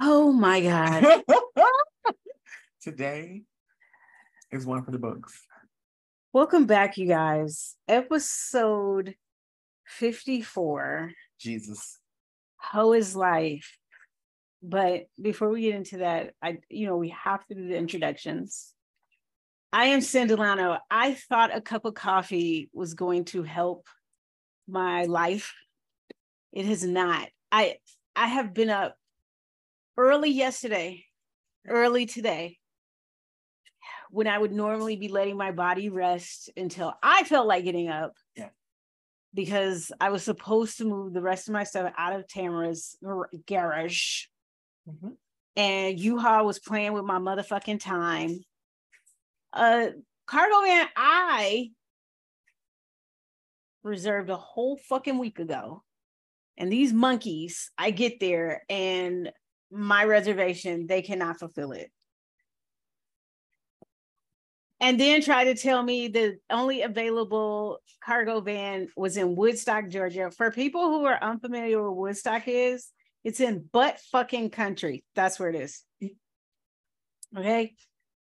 Oh my God. Today is one for the books. Welcome back, you guys. Episode 54. Jesus. How is life? But before we get into that, I you know, we have to do the introductions. I am Sandilano. I thought a cup of coffee was going to help my life. It has not. I I have been up early yesterday, early today, when I would normally be letting my body rest until I felt like getting up. Yeah. Because I was supposed to move the rest of my stuff out of Tamara's garage. Mm-hmm. And U-Haul was playing with my motherfucking time. Uh cargo van I reserved a whole fucking week ago. And these monkeys, I get there and my reservation, they cannot fulfill it. And then try to tell me the only available cargo van was in Woodstock, Georgia. For people who are unfamiliar with Woodstock is, it's in butt fucking country. That's where it is. Okay.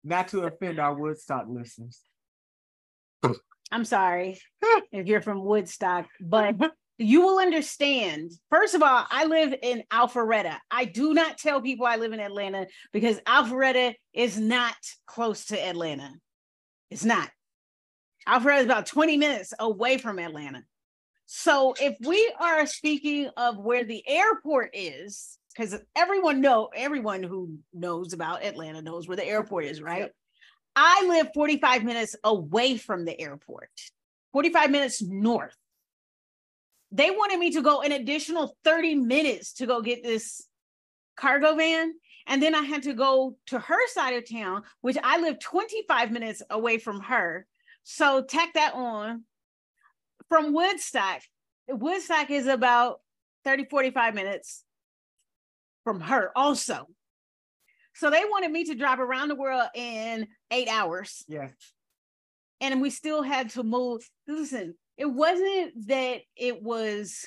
Not to offend our Woodstock listeners. I'm sorry if you're from Woodstock, but you will understand. First of all, I live in Alpharetta. I do not tell people I live in Atlanta because Alpharetta is not close to Atlanta. It's not. Alpharetta is about 20 minutes away from Atlanta. So if we are speaking of where the airport is, because everyone know everyone who knows about Atlanta knows where the airport is, right? I live 45 minutes away from the airport, 45 minutes north they wanted me to go an additional 30 minutes to go get this cargo van. And then I had to go to her side of town, which I live 25 minutes away from her. So tack that on from Woodstock. Woodstock is about 30, 45 minutes from her also. So they wanted me to drive around the world in eight hours. Yeah. And we still had to move. Listen, it wasn't that it was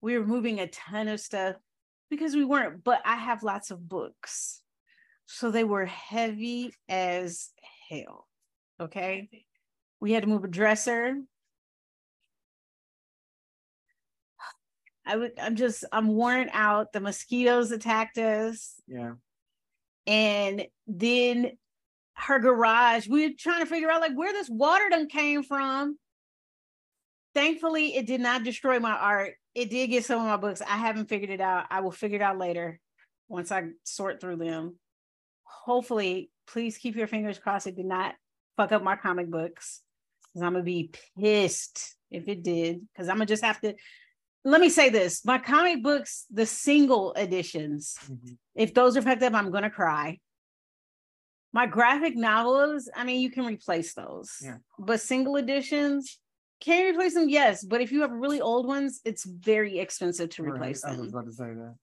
we were moving a ton of stuff because we weren't, but I have lots of books. So they were heavy as hell. Okay. We had to move a dresser. I would I'm just I'm worn out. The mosquitoes attacked us. Yeah. And then her garage, we were trying to figure out like where this water done came from thankfully it did not destroy my art. It did get some of my books. I haven't figured it out. I will figure it out later once i sort through them. Hopefully please keep your fingers crossed it did not fuck up my comic books because i'm gonna be pissed if it did because i'm gonna just have to let me say this my comic books the single editions mm-hmm. if those are fucked up i'm gonna cry. My graphic novels i mean you can replace those. Yeah. but single editions can you replace them? Yes, but if you have really old ones, it's very expensive to replace right. them. I was about to say that.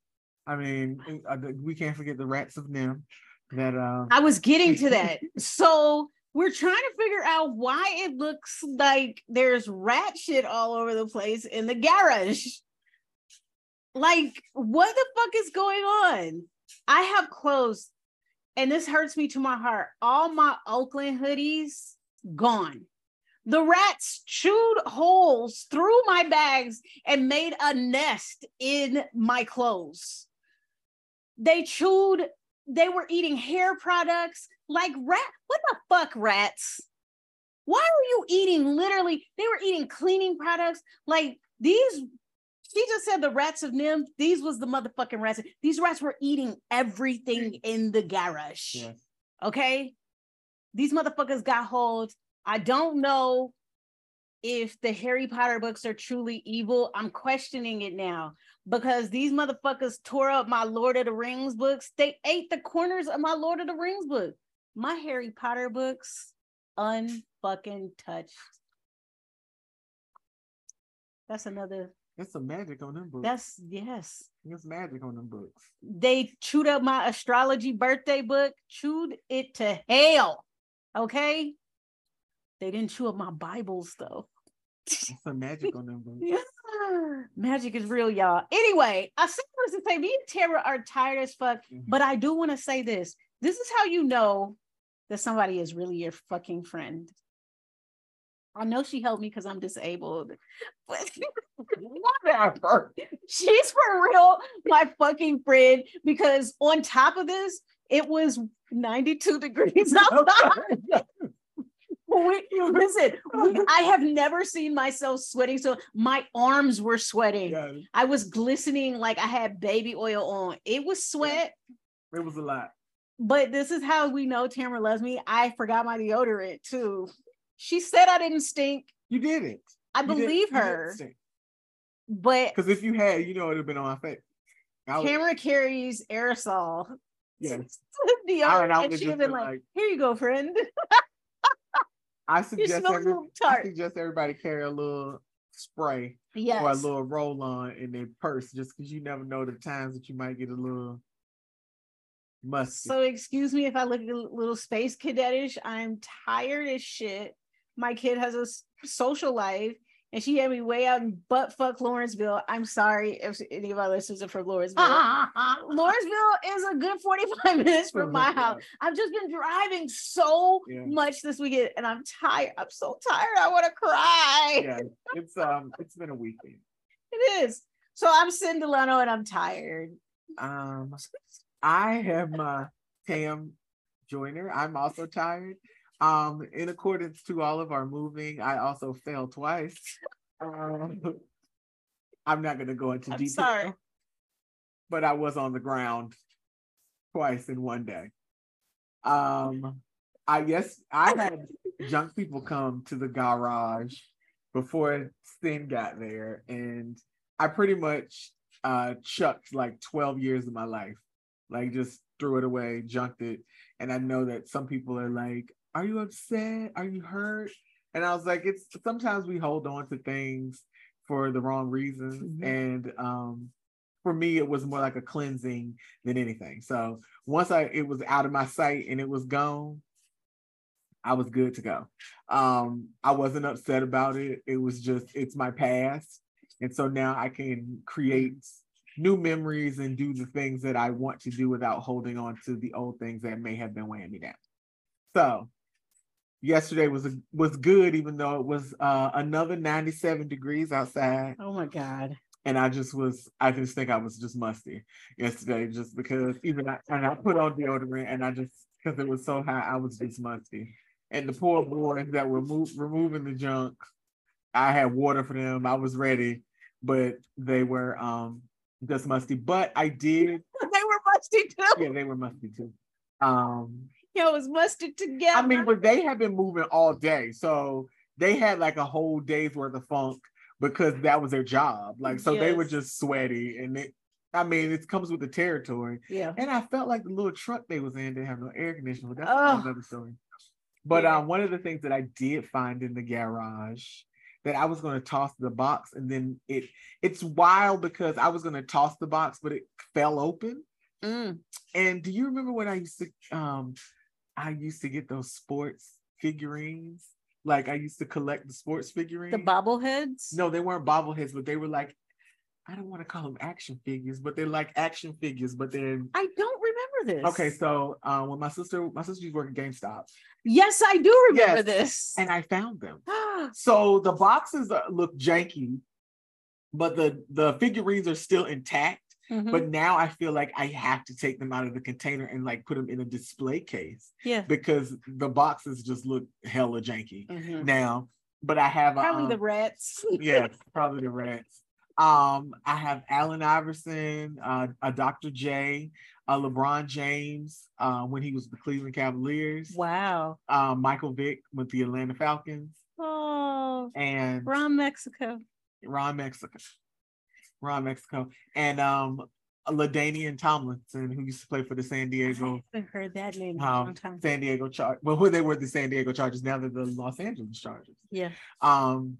I mean, we can't forget the rats of NIMH. That uh... I was getting to that. so we're trying to figure out why it looks like there's rat shit all over the place in the garage. Like, what the fuck is going on? I have clothes, and this hurts me to my heart. All my Oakland hoodies gone. The rats chewed holes through my bags and made a nest in my clothes. They chewed, they were eating hair products like rat. What the fuck, rats? Why are you eating literally? They were eating cleaning products like these. She just said the rats of NIMH. These was the motherfucking rats. These rats were eating everything in the garage. Yes. Okay. These motherfuckers got hold I don't know if the Harry Potter books are truly evil. I'm questioning it now because these motherfuckers tore up my Lord of the Rings books. They ate the corners of my Lord of the Rings book. My Harry Potter books, unfucking touched. That's another. That's some magic on them books. That's yes. It's magic on them books. They chewed up my astrology birthday book, chewed it to hell. Okay. They didn't chew up my Bibles though. Some magic on them books. Magic is real, y'all. Anyway, I said this to say me and Tara are tired as fuck, Mhm. but I do want to say this. This is how you know that somebody is really your fucking friend. I know she helped me because I'm disabled, but Whatever. she's for real my fucking friend because on top of this, it was 92 degrees outside. We, listen, we- I have never seen myself sweating. So my arms were sweating. yeah, I was glistening like I had baby oil on. It was sweat, it was a lot. but this is how we know Tamara loves me. I forgot my deodorant too. She said I didn't stink. You didn't. I believe her, but Because if you had, you know, it'd have been on my face. Tamara carries aerosol yeah. deodorant, I, I and she just been been like, like, "Here you go, friend." I suggest every, I suggest everybody carry a little spray or a little roll on in their purse, just because you never know the times that you might get a little musty. So excuse me if I look a little space cadetish. I'm tired as shit. My kid has a social life, and she had me way out in butt fuck Lawrenceville. I'm sorry if any of our listeners are from Lawrenceville. Lawrenceville is a good 45 minutes from my house. I've just been driving so Yeah. much this weekend, and I'm tired. I'm so tired. I want to cry. yeah, it's um, it's been a weekend. It is. So I'm Cindy Delano, and I'm tired. Um, I have my Tam Joyner. I'm also tired. Um, in accordance to all of our moving, I also fell twice. Um, I'm not gonna go into I'm detail, sorry. but I was on the ground twice in one day. Um, I guess I had junk people come to the garage before Stin got there, and I pretty much uh chucked like 12 years of my life like just threw it away junked it and i know that some people are like are you upset? Are you hurt? And i was like it's sometimes we hold on to things for the wrong reasons. Mhm. and um for me it was more like a cleansing than anything. So once i it was out of my sight and it was gone i was good to go. Um i wasn't upset about it. It was just it's my past. And so now i can create new memories and do the things that I want to do without holding on to the old things that may have been weighing me down. So yesterday was was good, even though it was uh, another 97 degrees outside. Oh my God. And I just was, I just think I was just musty yesterday, just because even I, and I put on deodorant and I just, because it was so hot, I was just musty. And the poor boys that were move, removing the junk, I had water for them. I was ready, but they were um just musty. But I did, They were musty too. yeah, they were musty too. Um, Yo, it was musty together. I mean, but they have been moving all day, so they had like a whole day's worth of funk because that was their job. Like, so they were just sweaty, and it. I mean, it comes with the territory. yeah. And I felt like the little truck they was in didn't have no air conditioning, but that's Oh. another story. But Yeah. um, one of the things that I did find in the garage that I was going to toss the box, and then it it's wild because I was going to toss the box, but it fell open. Mm. And do you remember when I used to um I used to get those sports figurines? Like I used to collect the sports figurines. The bobbleheads. No, they weren't bobbleheads, but they were like I don't want to call them action figures, but they're like action figures, but they're I don't remember this. okay. So uh, when my sister, my sister used to work at GameStop, Yes, I do remember Yes. this. and I found them. So the boxes uh, look janky, but the the figurines are still intact. Mhm. But now I feel like I have to take them out of the container and like put them in a display case yeah. because the boxes just look hella janky Mhm. now. But I have a, Probably um, the rats. yeah, probably the rats. Um, I have Allen Iverson, uh, a Dr. J, uh, LeBron James uh, when he was the Cleveland Cavaliers, Wow. uh, Michael Vick with the Atlanta Falcons, Oh, and from Mexico. Ron Mexico, Ron Mexico, and um, Ladainian Tomlinson, who used to play for the San Diego I haven't heard that name um, long time. San Diego Chargers. Well, who they were the San Diego Chargers. Now they're the Los Angeles Chargers. Yeah. Um,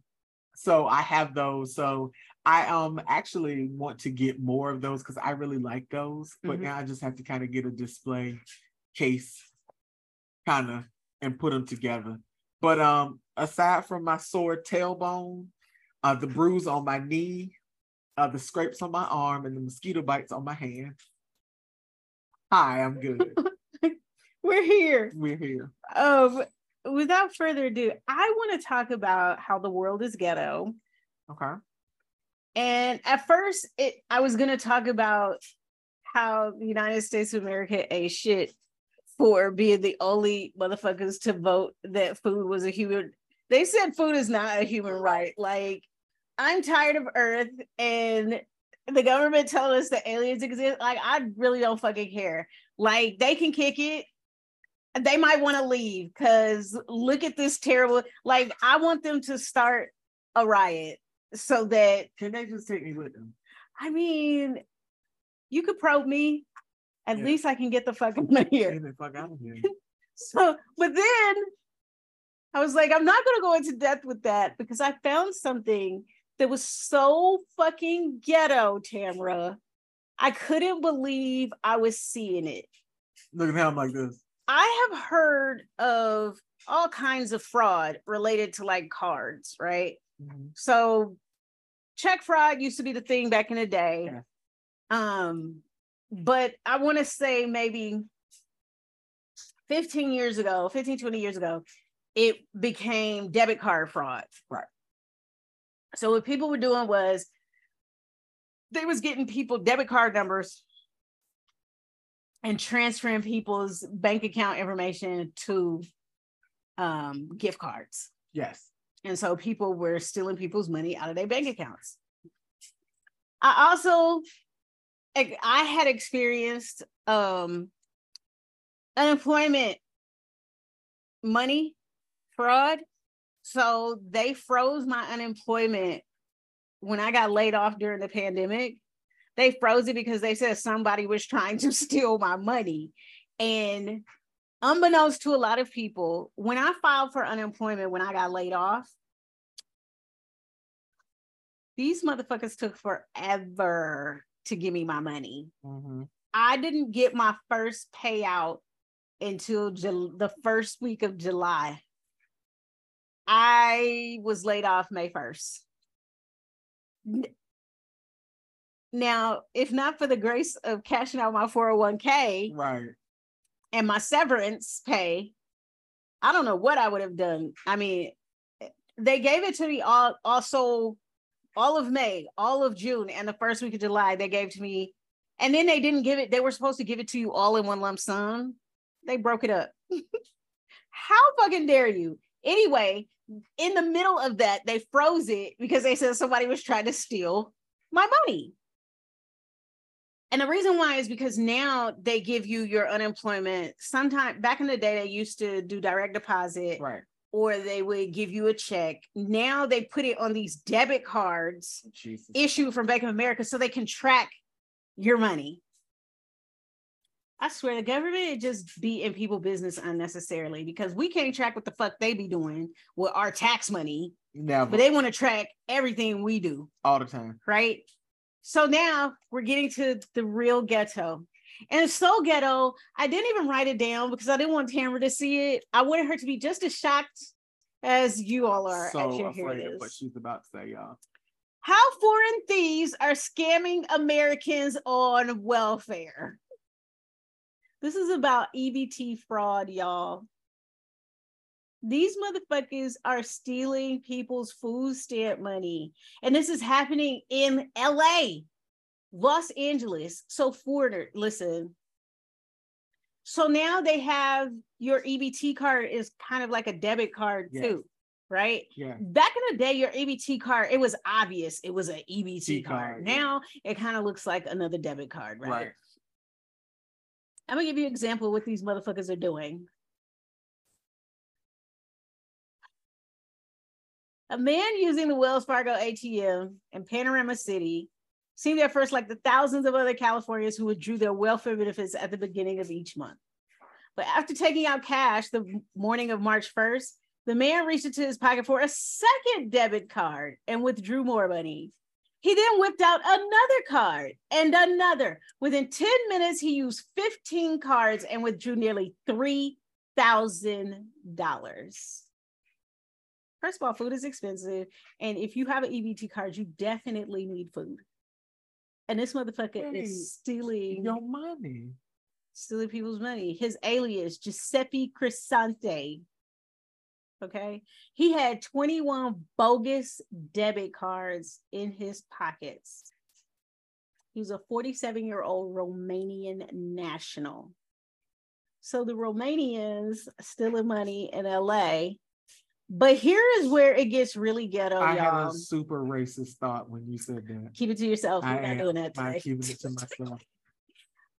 so I have those. So I um actually want to get more of those because I really like those. But Mhm. now I just have to kind of get a display case, kind of, and put them together. But um, aside from my sore tailbone, uh, the bruise on my knee, uh, the scrapes on my arm, and the mosquito bites on my hand. Hi, I'm good. We're here. We're here. Um, without further ado, I want to talk about how the world is ghetto. Okay. And at first, it I was gonna talk about how the United States of America a shit for being the only motherfuckers to vote that food was a human. They said food is not a human right. Like, I'm tired of Earth and the government telling us that aliens exist. Like, I really don't fucking care. Like, they can kick it. They might want to leave because look at this terrible. Like, I want them to start a riot so that. Can they just take me with them? I mean, you could probe me. At yeah. least I can get the fuck out of here. Get the fuck out of here. so, but then I was like, I'm not gonna go into depth with that because I found something that was so fucking ghetto, Tamra. I couldn't believe I was seeing it. Look at him like this. I have heard of all kinds of fraud related to like cards, right? Mm-hmm. So check fraud used to be the thing back in the day. Yeah. Um, but I want to say maybe 15 years ago, 15, 20 years ago, it became debit card fraud. Right. So what people were doing was they was getting people debit card numbers and transferring people's bank account information to um, gift cards. Yes. And so people were stealing people's money out of their bank accounts. I also I had experienced um, unemployment money fraud. So they froze my unemployment when I got laid off during the pandemic. They froze it because they said somebody was trying to steal my money. And unbeknownst to a lot of people, when I filed for unemployment when I got laid off, these motherfuckers took forever to give me my money. Mm-hmm. I didn't get my first payout until Ju- the first week of July. I was laid off May 1st. Now, if not for the grace of cashing out my 401k right. and my severance pay, I don't know what I would have done. I mean, they gave it to me all also all of May, all of June, and the first week of July, they gave to me. And then they didn't give it, they were supposed to give it to you all in one lump sum. They broke it up. How fucking dare you? Anyway, in the middle of that, they froze it because they said somebody was trying to steal my money. And the reason why is because now they give you your unemployment. Sometime back in the day, they used to do direct deposit. Right or they would give you a check. Now they put it on these debit cards Jesus. issued from Bank of America so they can track your money. I swear the government just be in people business unnecessarily because we can't track what the fuck they be doing with our tax money. Never. But they want to track everything we do all the time. Right. So now we're getting to the real ghetto. And it's so ghetto. I didn't even write it down because I didn't want Tamara to see it. I wanted her to be just as shocked as you all are. So afraid of what she's about to say, y'all. How foreign thieves are scamming Americans on welfare. This is about EBT fraud, y'all. These motherfuckers are stealing people's food stamp money. And this is happening in LA. Los Angeles. So foreigner, listen. So now they have your EBT card is kind of like a debit card yes. too, right? Yeah. Back in the day, your EBT card, it was obvious it was an EBT card. card. Now it kind of looks like another debit card, right? right? I'm gonna give you an example of what these motherfuckers are doing. A man using the Wells Fargo ATM in Panorama City seemed at first like the thousands of other Californians who withdrew their welfare benefits at the beginning of each month. But after taking out cash the morning of March 1st, the man reached into his pocket for a second debit card and withdrew more money. He then whipped out another card and another. Within 10 minutes, he used 15 cards and withdrew nearly $3,000. First of all, food is expensive. And if you have an EBT card, you definitely need food. And this motherfucker hey, is stealing your money. Stealing people's money. His alias, Giuseppe Crisante. Okay. He had 21 bogus debit cards in his pockets. He was a 47 year old Romanian national. So the Romanians stealing money in LA. But here is where it gets really ghetto, I y'all. had a super racist thought when you said that. Keep it to yourself. We're not doing that today. I'm keeping it to myself.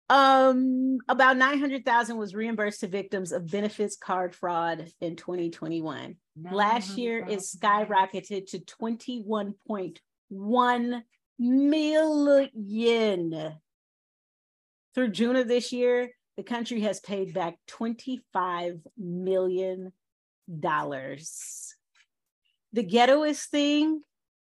Um, about 900,000 was reimbursed to victims of benefits card fraud in 2021. Last year, it skyrocketed to 21.1 million. Through June of this year, the country has paid back 25 million dollars. The ghettoist thing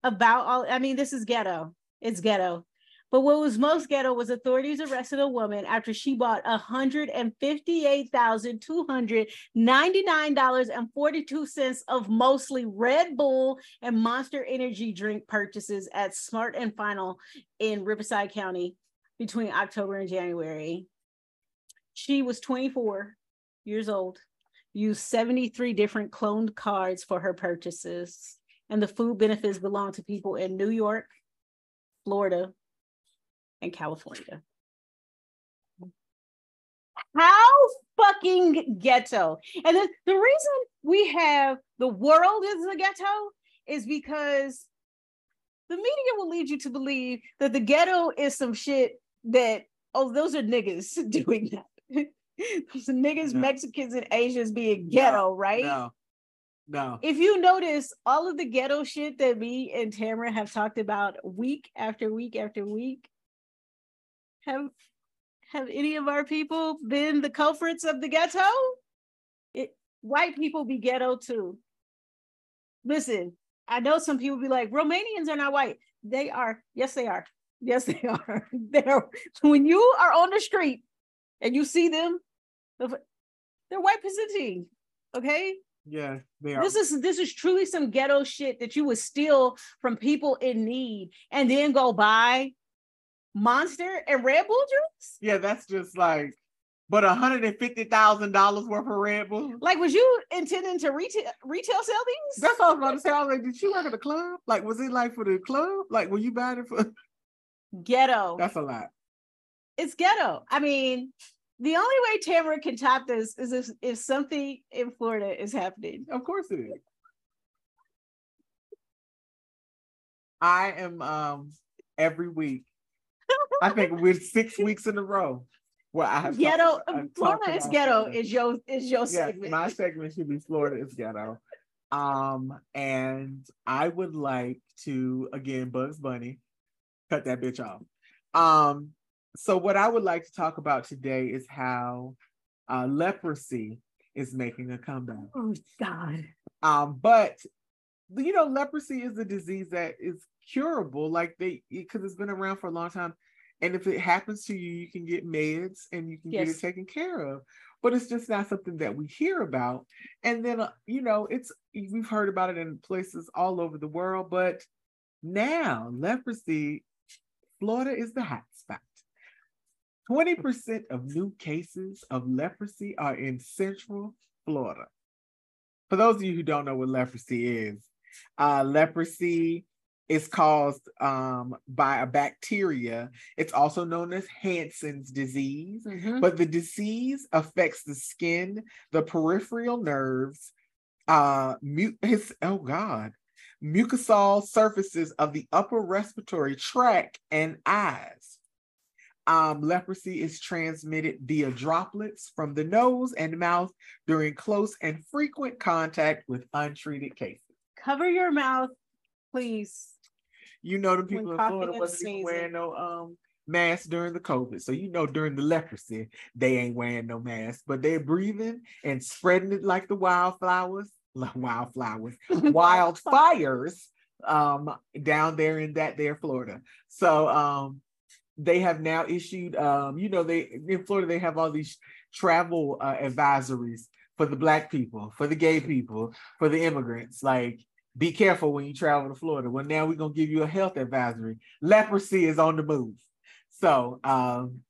about all, I mean, this is ghetto. It's ghetto. But what was most ghetto was authorities arrested a woman after she bought $158,299.42 of mostly Red Bull and Monster Energy drink purchases at Smart and Final in Riverside County between October and January. She was 24 years old, used 73 different cloned cards for her purchases, and the food benefits belong to people in New York, Florida, and California. How fucking ghetto. And the, the reason we have the world is the ghetto is because the media will lead you to believe that the ghetto is some shit that, oh, those are niggas doing that. those are niggas, no. Mexicans, and Asians being ghetto, no, right? No. No. If you notice all of the ghetto shit that me and Tamara have talked about week after week after week, have have any of our people been the culprits of the ghetto? It, white people be ghetto too. Listen, I know some people be like, Romanians are not white. They are. Yes, they are. Yes, they are. They're when you are on the street and you see them, they're white presenting. Okay. Yeah, they are. This is this is truly some ghetto shit that you would steal from people in need and then go buy Monster and Red Bull drinks? Yeah, that's just like, but hundred and fifty thousand dollars worth of Red Bull. Like, was you intending to retail retail sell these? That's all I was about to say. I was like, did you work at the club? Like, was it like for the club? Like, were you buying it for ghetto? That's a lot. It's ghetto. I mean, the only way Tamara can top this is if, if something in Florida is happening. Of course it is. I am um every week I think we're six weeks in a row where I have ghetto. Talked, Florida is ghetto. Is your is your yes, segment? My segment should be Florida is ghetto. Um, and I would like to again Bugs Bunny, cut that bitch off. Um, so what I would like to talk about today is how uh, leprosy is making a comeback. Oh God. Um, but you know, leprosy is a disease that is curable, like they because it's been around for a long time. And if it happens to you, you can get meds and you can yes. get it taken care of. But it's just not something that we hear about. And then, uh, you know, it's we've heard about it in places all over the world. But now, leprosy, Florida is the hot spot. 20% of new cases of leprosy are in Central Florida. For those of you who don't know what leprosy is, uh, leprosy is caused um, by a bacteria. It's also known as Hansen's disease, mm-hmm. but the disease affects the skin, the peripheral nerves, uh, mu- his, oh God, mucosal surfaces of the upper respiratory tract and eyes. Um, leprosy is transmitted via droplets from the nose and mouth during close and frequent contact with untreated cases. Cover your mouth, please you know the people in Florida wasn't even wearing no um mask during the COVID. So you know during the leprosy, they ain't wearing no mask, but they're breathing and spreading it like the wildflowers, like wildflowers, wildfires um down there in that there Florida. So um they have now issued um you know they in Florida they have all these travel uh, advisories for the black people, for the gay people, for the immigrants. Like, be careful when you travel to Florida. Well, now we're gonna give you a health advisory. Leprosy is on the move. So um,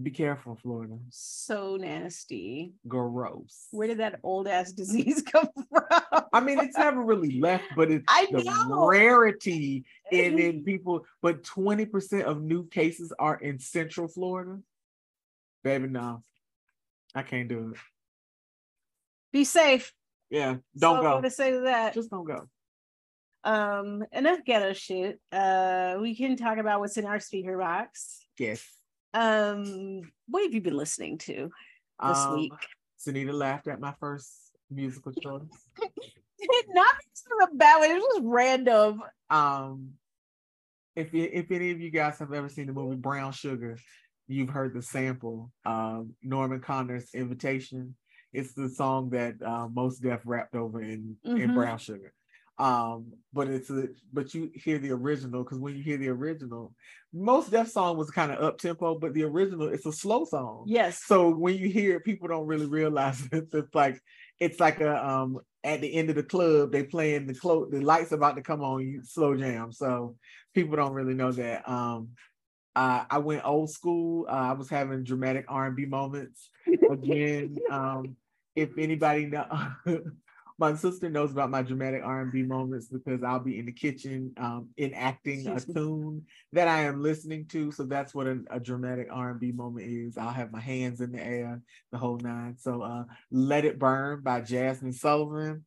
be careful, Florida. So nasty. Gross. Where did that old ass disease come from? I mean, it's never really left, but it's I the know. rarity in, in people. But 20% of new cases are in Central Florida. Baby, no. I can't do it. Be safe. Yeah, don't So go. I'm gonna say to that. Just don't go. Um, enough ghetto shit. Uh, we can talk about what's in our speaker box. Yes. Um, what have you been listening to this Um, week? Sunita laughed at my first musical choice. Not because of a bad one. It was just random. Um, if you, if any of you guys have ever seen the movie Brown Sugar, you've heard the sample. Um, Norman Connors "Invitation." It's the song that uh, Mos Def rapped over in in Mhm. Brown Sugar. Um, but it's a but you hear the original because when you hear the original, Mos Def song was kind of up tempo, but the original it's a slow song. Yes. So when you hear it, people don't really realize that it's like it's like a um at the end of the club they playing the clo- the lights about to come on you slow jam. So people don't really know that. Um uh, I went old school. Uh, I was having dramatic R and B moments again. um, if anybody know, my sister knows about my dramatic R and B moments because I'll be in the kitchen um, enacting a tune that I am listening to. So that's what a, a dramatic R and B moment is. I'll have my hands in the air, the whole nine. So uh, "Let It Burn" by Jazmine Sullivan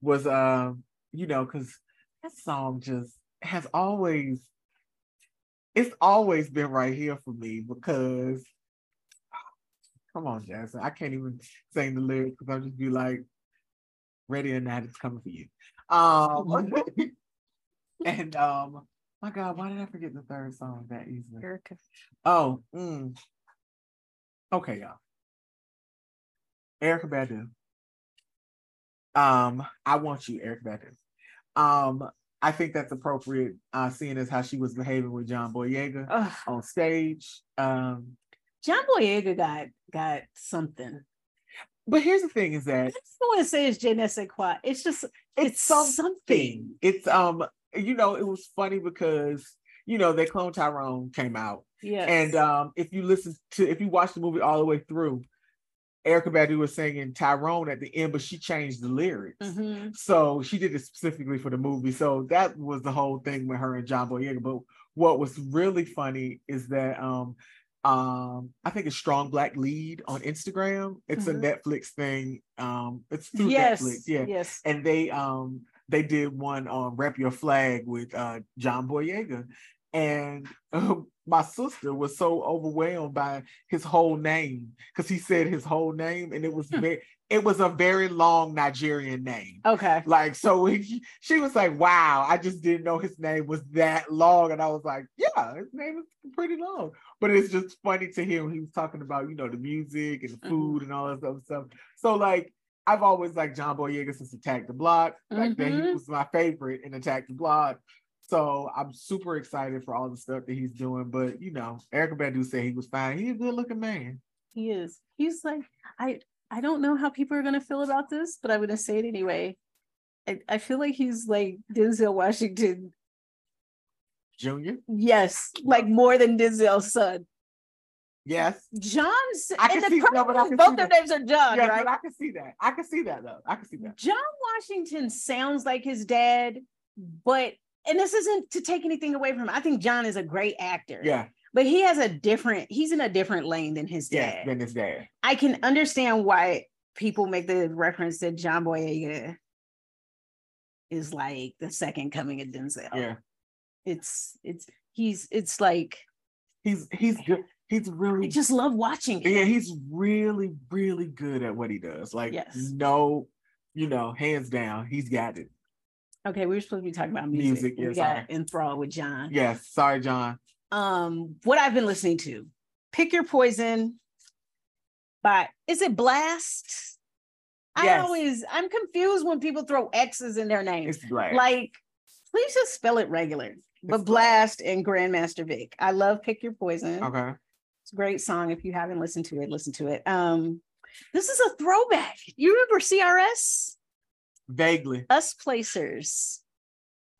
was, uh, you know, because that song just has always, it's always been right here for me because. Come on, Jazmine. I can't even sing the lyrics because I'll just be like, ready or not, it's coming for you. Um, and um, my God, why did I forget the third song that easily? Erykah. Oh, mm. okay, y'all. Erykah Badu. Um, I want you, Erykah Badu. Um, I think that's appropriate, uh, seeing as how she was behaving with John Boyega Ugh. on stage. Um, John Boyega got got something. but here's the thing: is I that just don't want to say it's je ne sais quoi. It's just it's it's something. something. It's um, you know, it was funny because you know, they clone Tyrone came out. Yeah. And um, if you listen to, if you watch the movie all the way through, Erykah Badu was singing Tyrone at the end, but she changed the lyrics. Mhm. So she did it specifically for the movie. So that was the whole thing with her and John Boyega. But what was really funny is that um, um, I think it's Strong Black Lead on Instagram. It's Mhm. a Netflix thing. Um, it's through yes. Netflix. Yeah Yes. and they um they did one on rep your flag with uh john boyega and um, my sister was so overwhelmed by his whole name because he said his whole name and it was Hmm. very it was a very long nigerian name Okay. like so he, she was like wow i just didn't know his name was that long and i was like yeah his name is pretty long but it's just funny to hear when he was talking about you know the music and the Mhm. food and all that other stuff so like I've always liked John Boyega since Attack the Block. Like that, he was my favorite in Attack the Block. So I'm super excited for all the stuff that he's doing. But you know, Erykah Badu said he was fine. He's a good looking man. He is. He's like, I I don't know how people are gonna feel about this, but I'm gonna say it anyway. I, I feel like he's like Denzel Washington. Junior. Yes, like more than Denzel's son. Yes. John's I can see- no, but I can both see their that. names are John, yes, right? but I can see that. I can see that though. I can see that. John Washington sounds like his dad, but and this isn't to take anything away from him. I think John is a great actor. Yeah. But he has a different, he's in a different lane than his dad. Yeah. Than his dad. I can understand why people make the reference that John Boyega is like the second coming of Denzel. Yeah. It's it's he's it's like He's he's good. He's really I just love watching it. yeah, he's really, really good at what he does. Like Yes. no, you know, hands down, he's got it. Okay, we were supposed to be talking about music. Music, we yes, got enthralled with John. Yes. Sorry, John. Um, what I've been listening to, Pick Your Poison by is it Blxst? I always I'm confused when people throw X's in their names. It's. Like, please just spell it regular. But Blxst and Grandmaster Vic. I love Pick Your Poison. okay. It's a great song. If you haven't listened to it, listen to it. Um, This is a throwback. You remember CRS? Vaguely. US Placers.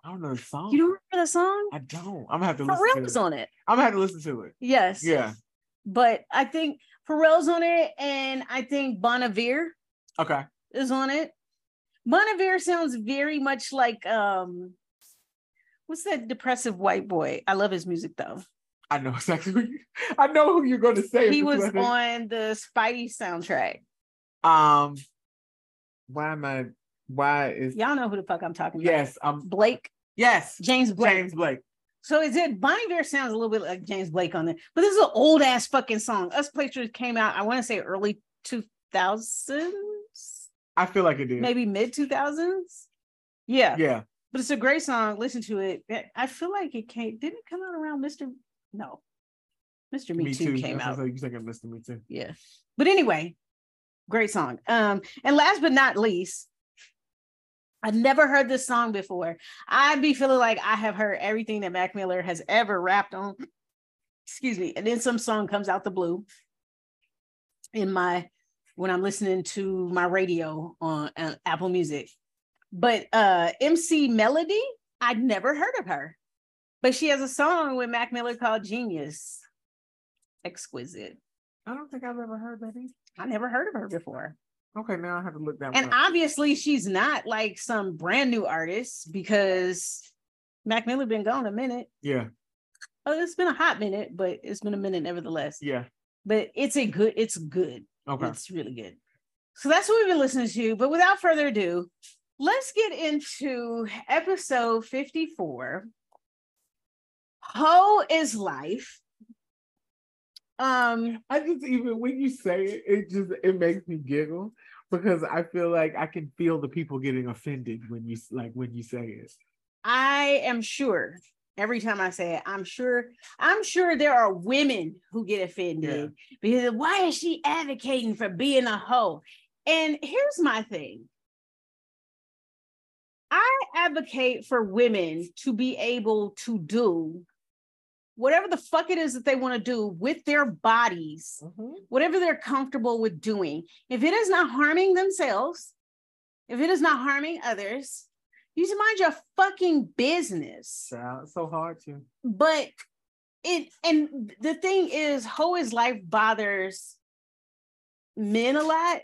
I don't know the song. You don't remember the song? I don't. I'm gonna have to listen Pharrell to it. on it. I'm gonna have to listen to it. Yes. Yeah. But I think Pharrell's on it, and I think Bon Iver Okay. is on it. Bon Iver sounds very much like um what's that depressive white boy? I love his music though. I know exactly who you, I know who you're gonna say. He was on the Spidey soundtrack. um why am I why is Y'all know who the fuck I'm talking about. yes, um Blake, yes, James Blake. James Blake. So is it Bon Iver sounds a little bit like James Blake on there, but this is an old ass fucking song. US Placers came out, I want to say early 2000s, I feel like it did. maybe mid 2000s. Yeah, Yeah. but it's a great song. Listen to it. I feel like it came, didn't it come out around Mr. No, Mr. Me, Too, came That's out. what You thinking Mr. Me Too. Yeah. But anyway, great song. Um, and last but not least, I never heard this song before. I'd be feeling like I have heard everything that Mac Miller has ever rapped on. Excuse me. And then some song comes out the blue in my when I'm listening to my radio on uh, Apple Music. But uh MC Melody, I'd never heard of her. But she has a song with Mac Miller called Genius. Exquisite. I don't think I've ever heard that either. I never heard of her before. Okay, now I have to look that And up. obviously she's not like some brand new artist because Mac Miller been gone a minute. Yeah, Oh, it's been a hot minute, but it's been a minute nevertheless. yeah. But it's a good, it's good. Okay. It's really good. So that's what we've been listening to. But without further ado, let's get into episode 54. Ho is life. Um, I just even when you say it, it just it makes me giggle because I feel like I can feel the people getting offended when you like when you say it. I am sure every time I say it, I'm sure, I'm sure there are women who get offended because why is she advocating for being a hoe? And here's my thing. I advocate for women to be able to do whatever the fuck it is that they want to do with their bodies, mm-hmm. whatever they're comfortable with doing. If it is not harming themselves, if it is not harming others, you should mind your fucking business. So, so hard to. But it and the thing is, Ho is life bothers men a lot,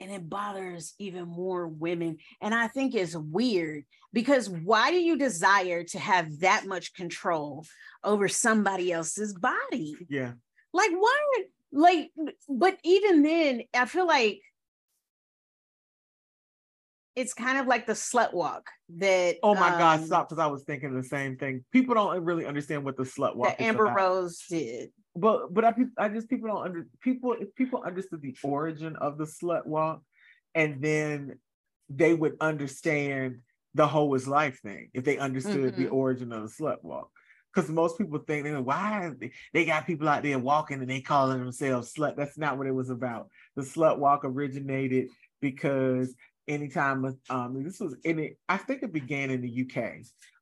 and it bothers even more women. And I think it's weird because why do you desire to have that much control over somebody else's body? Yeah. Like, why? Like, but even then, I feel like it's kind of like the slut walk that Oh my God, um, stop! Because I was thinking the same thing. People don't really understand what the slut walk that is Amber about. Rose did. But but I, I just people don't under people if people understood the origin of the slut walk and then they would understand the whole is life thing if they understood the Mhm. origin of the slut walk. Because most people think they why they, they got people out there walking and they calling themselves slut? That's not what it was about. The slut walk originated because anytime um this was in it i think it began in the uk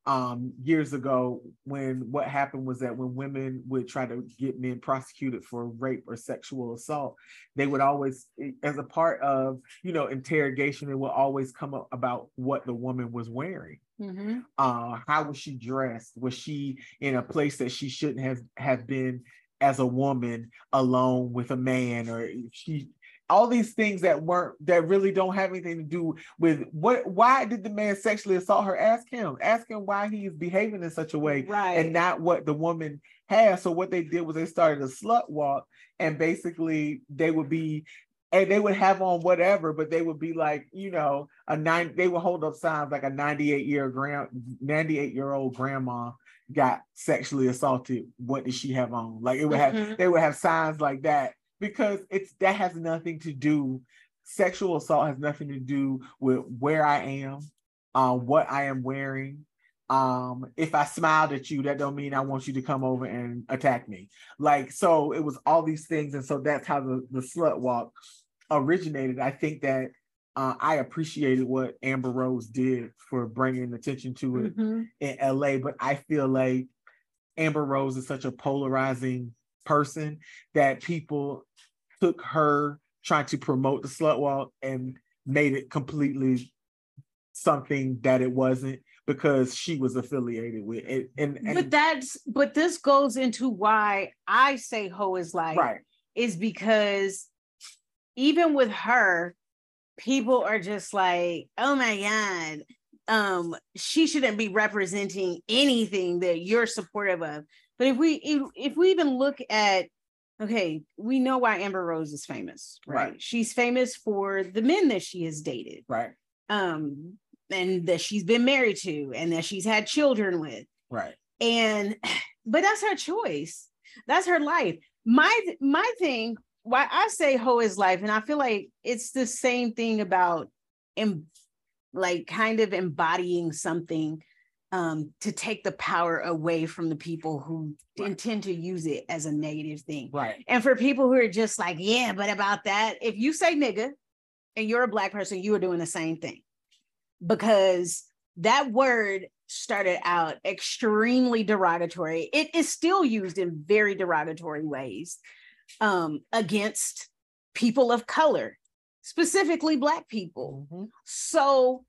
um, years ago when what happened was that when women would try to get men prosecuted for rape or sexual assault, they would always, as a part of you know interrogation, it would always come up about what the woman was wearing. Mhm. Uh, how was she dressed? Was she in a place that she shouldn't have have been as a woman alone with a man, or she all these things that weren't that really don't have anything to do with what why did the man sexually assault her? Ask him. Ask him why he is behaving in such a way Right. and not what the woman has. So what they did was they started a slut walk and basically they would be and they would have on whatever but they would be like you know a nine they would hold up signs like a 98 year grand 98 year old grandma got sexually assaulted. What did she have on? Like it would have Mhm. they would have signs like that because it's that has nothing to do sexual assault has nothing to do with where i am um what i am wearing. Um if i smiled at you that don't mean i want you to come over and attack me. Like so it was all these things and so that's how the, the slut walk originated. I think that uh, i appreciated what amber rose did for bringing attention to it Mhm. in LA, but I feel like Amber Rose is such a polarizing person that people took her trying to promote the slut walk and made it completely something that it wasn't because she was affiliated with it. And, and but that's but this goes into why I say hoe is like right is because even with her, people are just like, oh my God, um, she shouldn't be representing anything that you're supportive of. But if we if, if we even look at okay, we know why Amber Rose is famous, right? right? She's famous for the men that she has dated. Right. Um, and that she's been married to and that she's had children with. Right. And but that's her choice. That's her life. My my thing, why I say hoe is life, and I feel like it's the same thing about em, like kind of embodying something um, to take the power away from the people who right. intend to use it as a negative thing. Right. And for people who are just like, yeah, but about that, if you say nigga and you're a black person, you are doing the same thing because that word started out extremely derogatory. It is still used in very derogatory ways um, against people of color, specifically Black people. Mm-hmm. So,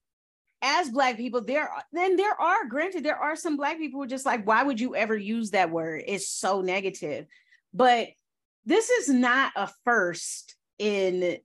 as Black people, there then there are granted there are some Black people who are just like, why would you ever use that word? It's so negative. But this is not a first in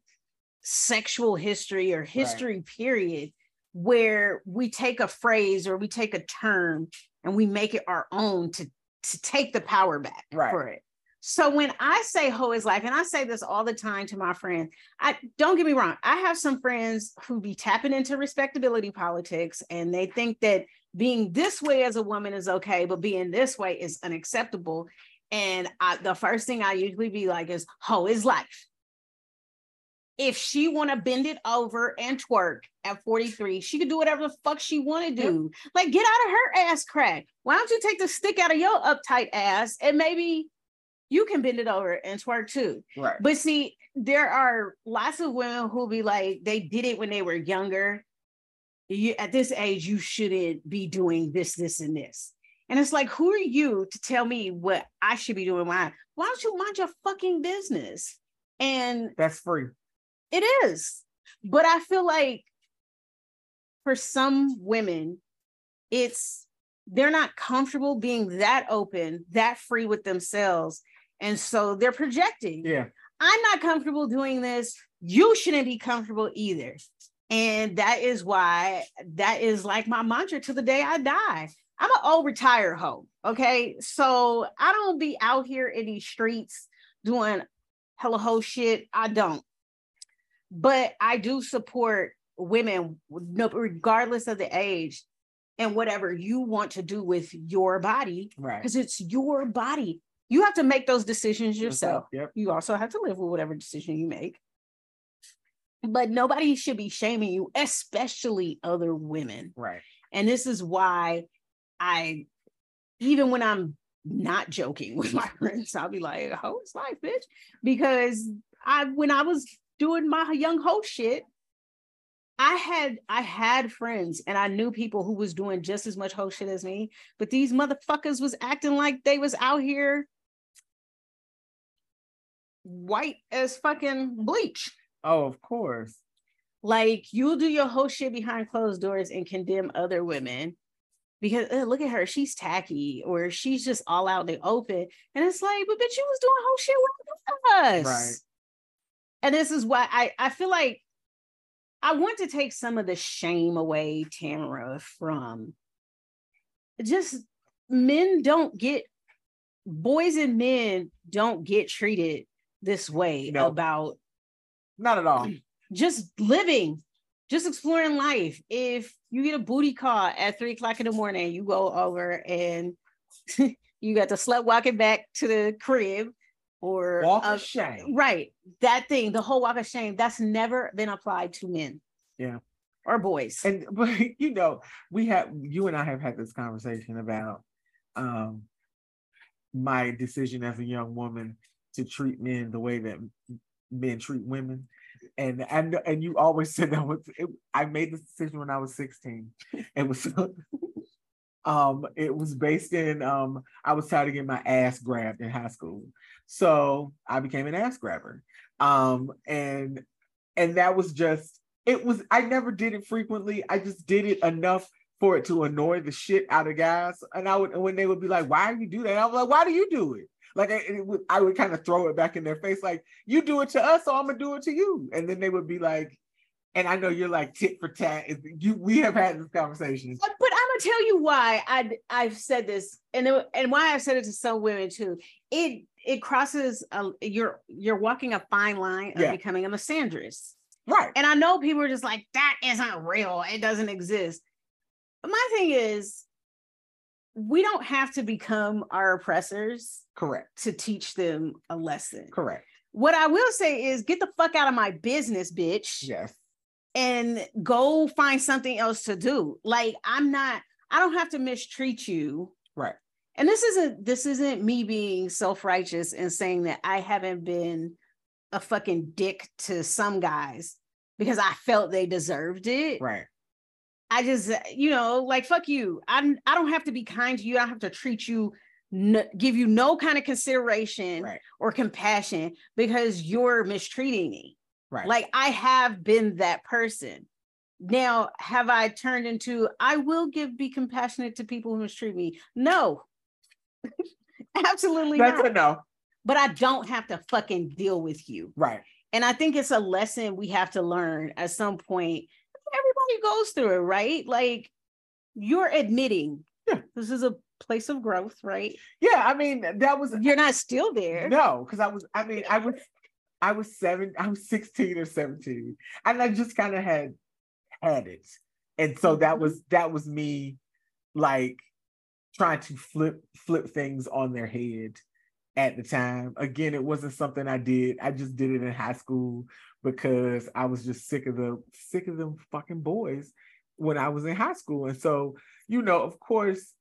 sexual history or history right. period where we take a phrase or we take a term and we make it our own to to take the power back right. for it. So when I say hoe is life, and I say this all the time to my friends, I don't get me wrong. I have some friends who be tapping into respectability politics and they think that being this way as a woman is okay, but being this way is unacceptable. And I, the first thing I usually be like is hoe is life if she want to bend it over and twerk at 43, she could do whatever the fuck she want to do. Like get out of her ass crack. Why don't you take the stick out of your uptight ass and maybe you can bend it over and twerk too. Right. But see, there are lots of women who be like, they did it when they were younger. You at this age, you shouldn't be doing this, this, and this. And it's like, who are you to tell me what I should be doing? Why? Why don't you mind your fucking business? And that's free. It is. But I feel like for some women, it's they're not comfortable being that open, that free with themselves. And so they're projecting. Yeah. I'm not comfortable doing this. You shouldn't be comfortable either. And that is why that is like my mantra to the day I die. I'm an old retired hoe. Okay. So I don't be out here in these streets doing hella hoe shit. I don't but I do support women, regardless of the age, and whatever you want to do with your body, right? Because it's your body. You have to make those decisions yourself. Yep. You also have to live with whatever decision you make. But nobody should be shaming you, especially other women. Right. And this is why I, even when I'm not joking with my friends, I'll be like, "Oh, it's life, bitch," because I, when I was doing my young ho shit, I had I had friends and I knew people who was doing just as much ho shit as me, but these motherfuckers was acting like they was out here white as fucking bleach. Oh, of course. Like you'll do your whole shit behind closed doors and condemn other women because uh, look at her, she's tacky or she's just all out in the open. And it's like, but bitch, you was doing whole shit with us. Right and this is why I, I feel like I want to take some of the shame away, Tamara, from just men don't get boys and men don't get treated this way nope. about not at all just living just exploring life if you get a booty call at three o'clock in the morning you go over and you got the slut walking back to the crib or walk of shame. Right. That thing, the whole walk of shame, that's never been applied to men. Yeah. Or boys. And but you know, we have you and I have had this conversation about um my decision as a young woman to treat men the way that men treat women. And and and you always said that was it, I made this decision when I was 16. It was Um, it was based in um, I was tired of getting my ass grabbed in high school. So I became an ass grabber. Um, and and that was just it was I never did it frequently. I just did it enough for it to annoy the shit out of guys. And I would when they would be like, "Why do you do that?" I was like, "Why do you do it?" Like I, would, I would kind of throw it back in their face, like, "You do it to us, so I'm gonna do it to you." And then they would be like, and I know you're like tit for tat. You we have had this conversation, but, but I'm gonna tell you why I I've said this, and it, and why I've said it to some women too. It it crosses a, you're you're walking a fine line of yeah. becoming a misandrist, right? And I know people are just like that isn't real. It doesn't exist. But my thing is, we don't have to become our oppressors, correct, to teach them a lesson, correct. What I will say is, get the fuck out of my business, bitch. Yes and go find something else to do. Like I'm not, I don't have to mistreat you. Right. And this isn't this isn't me being self-righteous and saying that I haven't been a fucking dick to some guys because I felt they deserved it. Right. I just, uh, you know, like fuck you. I'm I don't have to be kind to you. I don't have to treat you give you no kind of consideration right. or compassion because you're mistreating me. Right. Like I have been that person. Now, have I turned into I will give be compassionate to people who mistreat me? No. Absolutely That's not. a no. But I don't have to fucking deal with you. Right. And I think it's a lesson we have to learn at some point. Everybody goes through it, right? Like you're admitting yeah. this is a place of growth, right? Yeah, I mean that was you're not still there. No, because I was, I mean, I was I was seven, I was 16 or 17. And I just kind of had had it. And so that mm-hmm. was that was me like trying to flip flip things on their head at the time. Again, it wasn't something I did. I just did it in high school because I was just sick of the sick of them fucking boys when I was in high school. And so, you know, of course,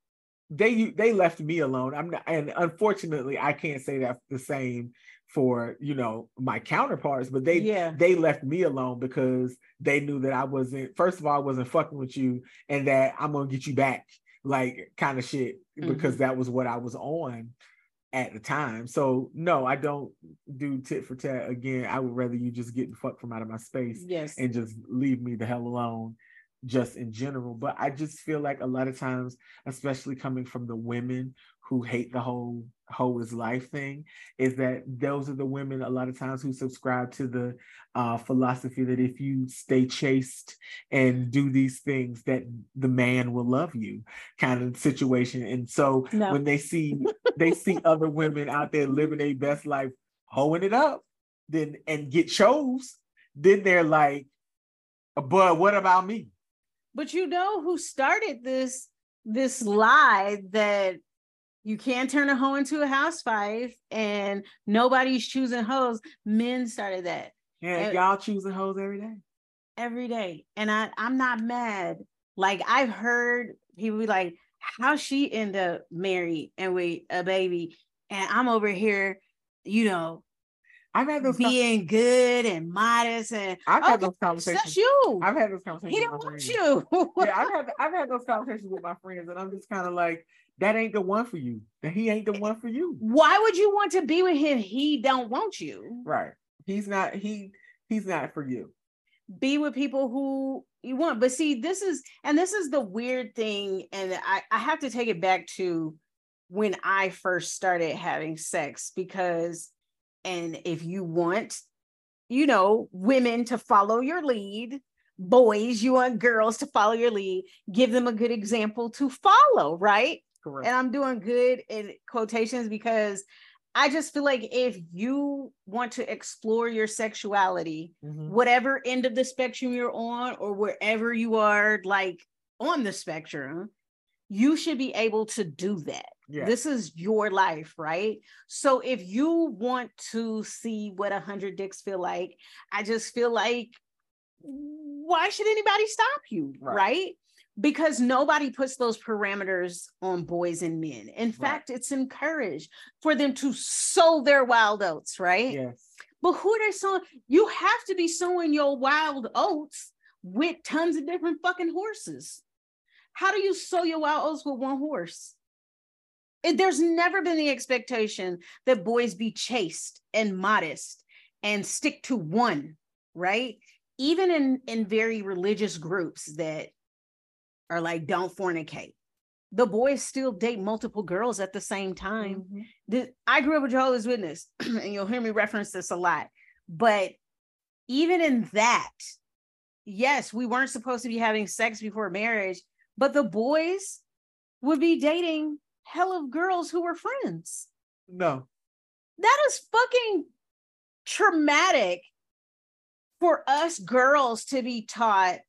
they they left me alone. I'm not, and unfortunately, I can't say that the same for you know my counterparts but they yeah. they left me alone because they knew that I wasn't first of all I wasn't fucking with you and that I'm gonna get you back like kind of shit because mm-hmm. that was what I was on at the time. So no I don't do tit for tat again. I would rather you just get the fuck from out of my space yes. and just leave me the hell alone just in general but I just feel like a lot of times especially coming from the women who hate the whole hoe is life thing is that those are the women a lot of times who subscribe to the uh, philosophy that if you stay chaste and do these things that the man will love you kind of situation and so no. when they see they see other women out there living their best life hoeing it up then and get chose then they're like but what about me but you know who started this this lie that you can't turn a hoe into a housewife and nobody's choosing hoes. Men started that. Yeah, and, y'all choosing hoes every day. Every day. And I, I'm not mad. Like I've heard people be like, how she end up married and with a baby. And I'm over here, you know, I've had those being good and modest and I've had those conversations. That's you. I've had those conversations. He didn't want you. yeah, I've had I've had those conversations with my friends, and I'm just kind of like, that ain't the one for you. That he ain't the one for you. Why would you want to be with him? He don't want you. Right. He's not. He he's not for you. Be with people who you want. But see, this is and this is the weird thing, and I I have to take it back to when I first started having sex because, and if you want, you know, women to follow your lead, boys, you want girls to follow your lead, give them a good example to follow, right? Correct. And I'm doing good in quotations because I just feel like if you want to explore your sexuality, mm-hmm. whatever end of the spectrum you're on, or wherever you are, like on the spectrum, you should be able to do that. Yeah. This is your life, right? So if you want to see what a hundred dicks feel like, I just feel like why should anybody stop you, right? right? because nobody puts those parameters on boys and men. In right. fact, it's encouraged for them to sow their wild oats, right? Yes. But who are they sowing? You have to be sowing your wild oats with tons of different fucking horses. How do you sow your wild oats with one horse? It, there's never been the expectation that boys be chaste and modest and stick to one, right? Even in in very religious groups that are like don't fornicate. The boys still date multiple girls at the same time. Mm-hmm. The, I grew up with Jehovah's Witness, and you'll hear me reference this a lot. But even in that, yes, we weren't supposed to be having sex before marriage, but the boys would be dating hell of girls who were friends. No. That is fucking traumatic for us girls to be taught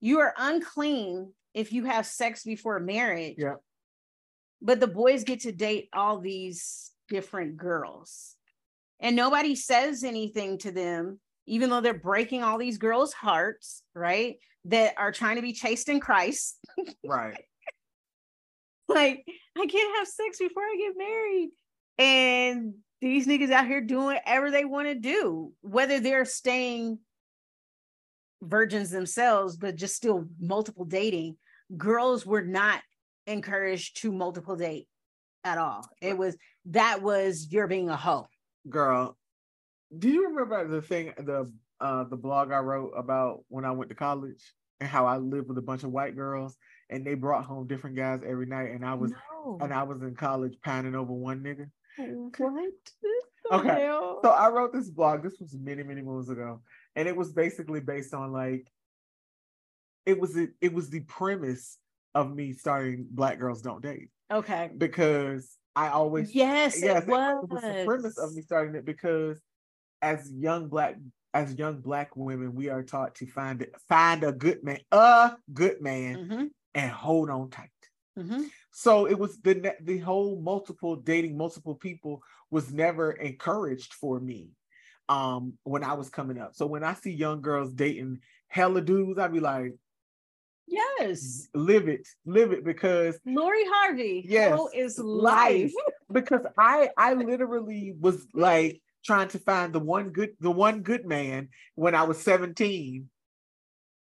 you are unclean if you have sex before marriage. Yeah. But the boys get to date all these different girls. And nobody says anything to them, even though they're breaking all these girls' hearts, right? That are trying to be chaste in Christ. Right. like, I can't have sex before I get married. And these niggas out here doing whatever they want to do, whether they're staying virgins themselves, but just still multiple dating. Girls were not encouraged to multiple date at all. It was that was you're being a hoe. Girl, do you remember the thing the uh the blog I wrote about when I went to college and how I lived with a bunch of white girls and they brought home different guys every night and I was no. and I was in college pining over one nigga. What? Okay. Hell? So I wrote this blog. This was many, many moons ago. And it was basically based on like it was it, it was the premise of me starting Black Girls Don't Date. Okay. Because I always yes, yes, it was. it was the premise of me starting it because as young black as young black women, we are taught to find find a good man, a good man, mm-hmm. and hold on tight. Mm-hmm. So it was the the whole multiple dating multiple people was never encouraged for me um when I was coming up. So when I see young girls dating hella dudes, I'd be like, Yes. Live it. Live it because Lori Harvey. Yes. is life. because I I literally was like trying to find the one good the one good man when I was 17.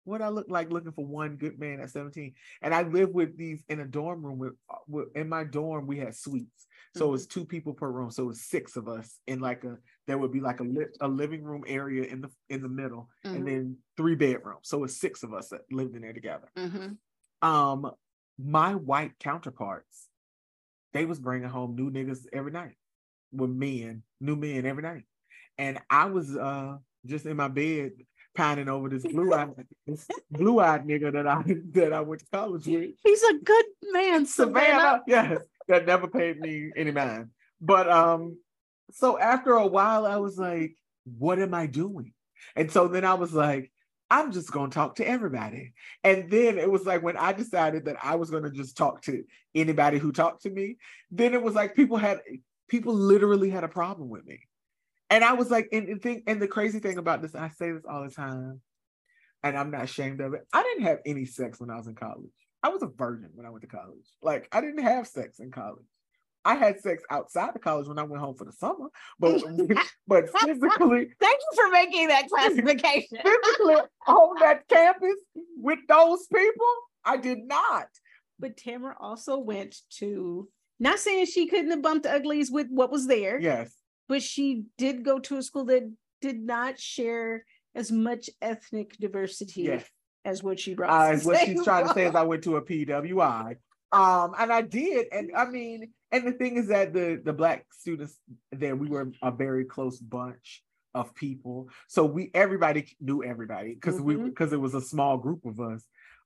What I look like looking for one good man at 17. And I lived with these in a dorm room with, with in my dorm we had suites. So mm-hmm. it's two people per room. So it's six of us in like a there would be like a li- a living room area in the in the middle mm-hmm. and then three bedrooms. So it's six of us that lived in there together. Mm-hmm. Um my white counterparts they was bringing home new niggas every night with men, new men every night. And I was uh just in my bed pining over this blue-eyed this blue-eyed nigga that I that I went to college with. He's a good man, Savannah. Savannah. Yes, that never paid me any mind. But um, so after a while, I was like, what am I doing? And so then I was like, I'm just going to talk to everybody. And then it was like when I decided that I was going to just talk to anybody who talked to me, then it was like people had people literally had a problem with me. And I was like, and, and think, and the crazy thing about this, I say this all the time, and I'm not ashamed of it. I didn't have any sex when I was in college. I was a virgin when I went to college. Like I didn't have sex in college. I had sex outside of college when I went home for the summer, but but physically. Thank you for making that classification. physically on that campus with those people, I did not. But Tamara also went to not saying she couldn't have bumped uglies with what was there. Yes. But she did go to a school that did not share as much ethnic diversity yes. as what she brought. Uh, what she's trying to say is I went to a PWI. Um, and I did, and I mean, and the thing is that the the black students there, we were a very close bunch of people, so we everybody knew everybody because mm-hmm. we because it was a small group of us.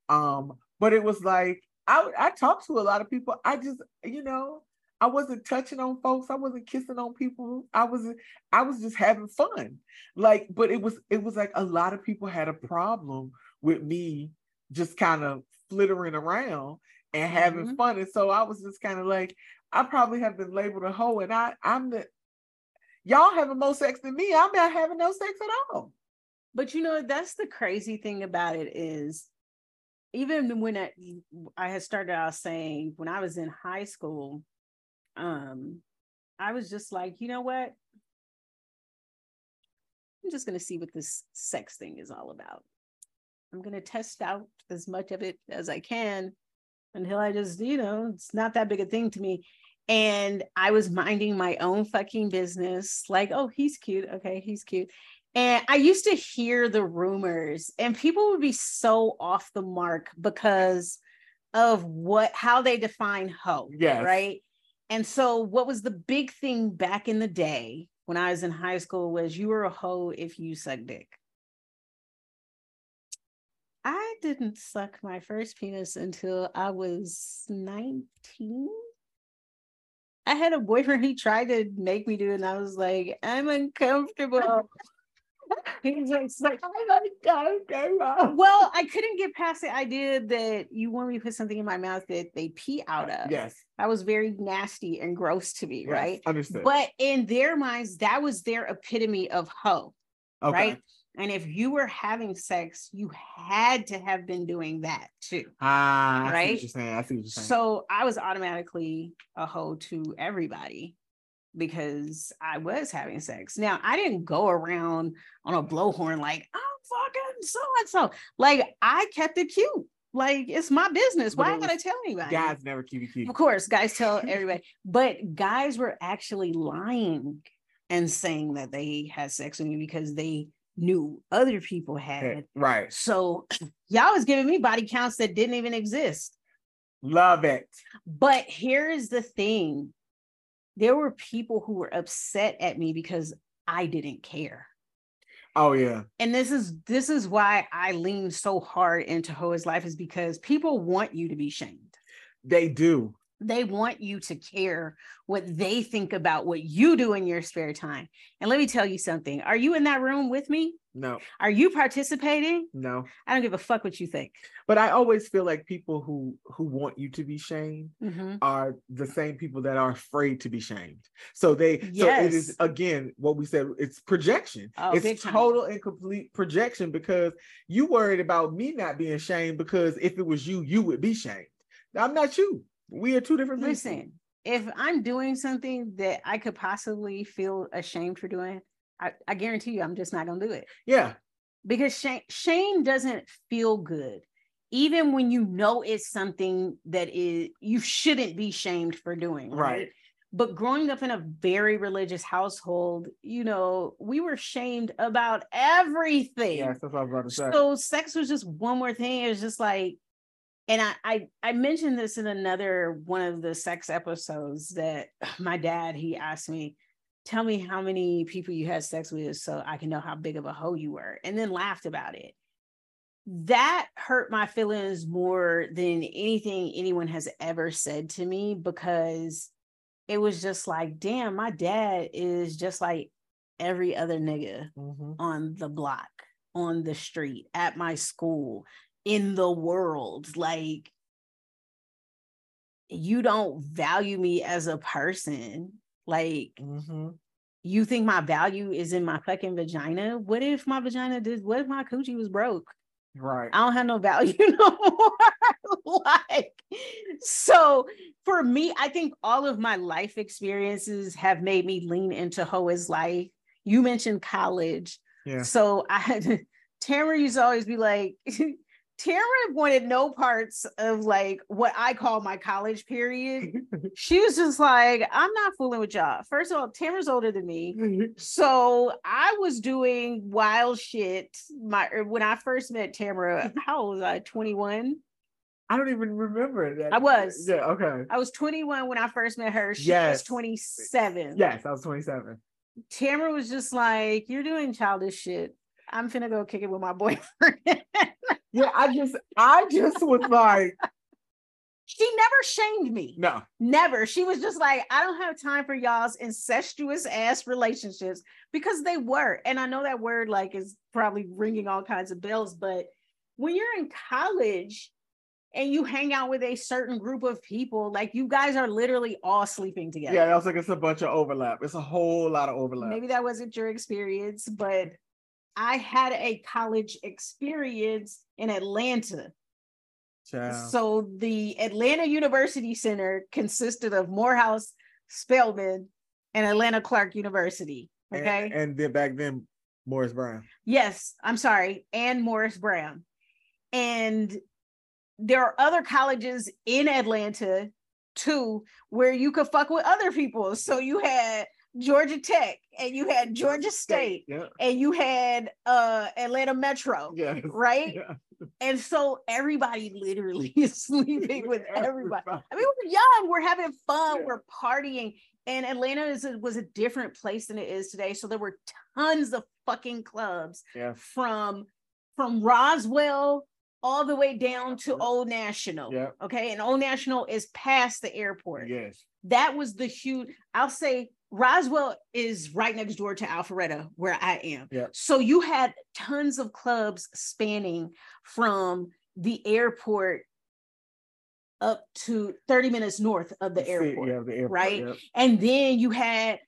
Um, but it was like I I talked to a lot of people. I just, you know, I wasn't touching on folks. I wasn't kissing on people. I was I was just having fun. Like, but it was it was like a lot of people had a problem with me just kind of flittering around and having mm-hmm. fun. And so I was just kind of like, I probably have been labeled a hoe, and I I'm the y'all having more sex than me. I'm not having no sex at all. But you know, that's the crazy thing about it is even when I, I had started out saying when I was in high school, um, I was just like, you know what? I'm just going to see what this sex thing is all about. I'm going to test out as much of it as I can until I just, you know, it's not that big a thing to me. And I was minding my own fucking business, like, oh, he's cute. Okay, he's cute. And I used to hear the rumors, and people would be so off the mark because of what how they define hoe. Yes. Right. And so what was the big thing back in the day when I was in high school was you were a hoe if you suck dick. I didn't suck my first penis until I was 19. I had a boyfriend, he tried to make me do it, and I was like, I'm uncomfortable. He's like, I don't know. well, I couldn't get past the idea that you want me to put something in my mouth that they pee out of. Yes. That was very nasty and gross to me, yes, right? Understood. But in their minds, that was their epitome of hoe, okay. right? And if you were having sex, you had to have been doing that too. Ah, I see Right? what you're saying. I see what you're saying. So I was automatically a hoe to everybody because I was having sex. Now I didn't go around on a blowhorn like I'm fucking so and so. Like I kept it cute. Like it's my business. Why am I gonna tell anybody? guys never keep it cute. Of course, guys tell everybody, but guys were actually lying and saying that they had sex with me because they knew other people eh, had. Right. So y'all was giving me body counts that didn't even exist. Love it. But here's the thing there were people who were upset at me because I didn't care. Oh yeah. And this is this is why I lean so hard into Hoa's life is because people want you to be shamed. They do. They want you to care what they think about what you do in your spare time. And let me tell you something. Are you in that room with me? No, Are you participating? no. I don't give a fuck what you think. But I always feel like people who who want you to be shamed Mhm. are the same people that are afraid to be shamed. So they so it is again what we said, it's projection. Oh, it's total and complete projection because you worried about me not being shamed because if it was you, you would be shamed. I'm not you. We are two different people. Listen, if I'm doing something that I could possibly feel ashamed for doing, I, I guarantee you I'm just not gonna do it. Yeah. Because shame shame doesn't feel good. Even when you know it's something that is you shouldn't be shamed for doing, right? Right. But growing up in a very religious household, you know, we were shamed about everything. Yes, that's what I was about to say. So sex was just one more thing. It was just like, and I, I I mentioned this in another one of the sex episodes that my dad he asked me, tell me how many people you had sex with so I can know how big of a hoe you were, and then laughed about it. That hurt my feelings more than anything anyone has ever said to me because it was just like, damn, my dad is just like every other nigga Mhm. on the block, on the street, at my school, in the world. Like, you don't value me as a person. Like, Mhm. you think my value is in my fucking vagina? What if my vagina did? What if my coochie was broke? Right. I don't have no value no more. like, so for me, I think all of my life experiences have made me lean into Hoa's life. You mentioned college. Yeah. So I had Tamara used to always be like, Tamara wanted no parts of like what I call my college period. She was just like, I'm not fooling with y'all. First of all, Tamara's older than me. So I was doing wild shit. My er, when I first met Tamara, how old was I? 21. I don't even remember that. I was. Yeah. Okay. I was 21 when I first met her. She Yes. was 27. Yes, I was 27. Tamara was just like, You're doing childish shit. I'm finna go kick it with my boyfriend. Yeah, I just, I just was like, she never shamed me. no. Never. She was just like, I don't have time for y'all's incestuous ass relationships because they were. And I know that word like is probably ringing all kinds of bells, but when you're in college and you hang out with a certain group of people, like you guys are literally all sleeping together. Yeah, I was like, it's a bunch of overlap. It's a whole lot of overlap. Maybe that wasn't your experience, but I had a college experience in Atlanta. Child. So the Atlanta University Center consisted of Morehouse, Spelman, and Atlanta Clark University. And- Okay. And, then back then, Morris Brown. yes, I'm sorry, and Morris Brown. And there are other colleges in Atlanta too where you could fuck with other people. So you had Georgia Tech and you had Georgia State yeah. and you had uh Atlanta Metro. Yeah. Right. Yeah. And so everybody literally is sleeping with everybody. I mean, we're young, we're having fun, Yeah. we're partying. And Atlanta is a, was a different place than it is today. So there were tons of fucking clubs from from Roswell all the way down to Old National. Yeah. Okay. And Old National is past the airport. Yes. That was the huge, I'll say Roswell is right next door to Alpharetta, where I am. Yeah. So you had tons of clubs spanning from the airport up to 30 minutes north of the airport. Yeah, the airport. right? yeah. And then you had,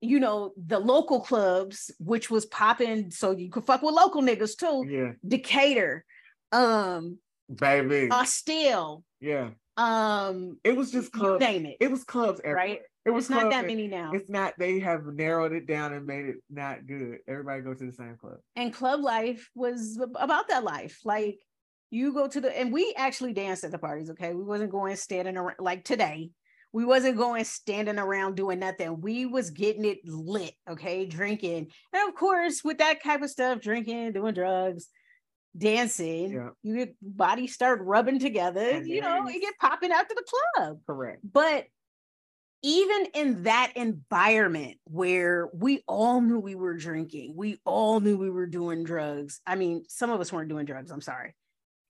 you know, the local clubs, which was popping. So you could fuck with local niggas too. Yeah. Decatur, um, Baby. Austell, yeah. um, It was just clubs. name it. It was clubs everywhere. Right? It was It's not that many now. It's not. They have narrowed it down and made it not good. Everybody go to the same club. and club life was about that life like you go to the and we actually danced at the parties okay we wasn't going standing around like today we wasn't going standing around doing nothing we was getting it lit okay drinking and of course with that type of stuff drinking doing drugs dancing Yeah. you get bodies start rubbing together you know you get popping after the club Correct. but even in that environment where we all knew we were drinking, we all knew we were doing drugs. I mean, some of us weren't doing drugs, I'm sorry.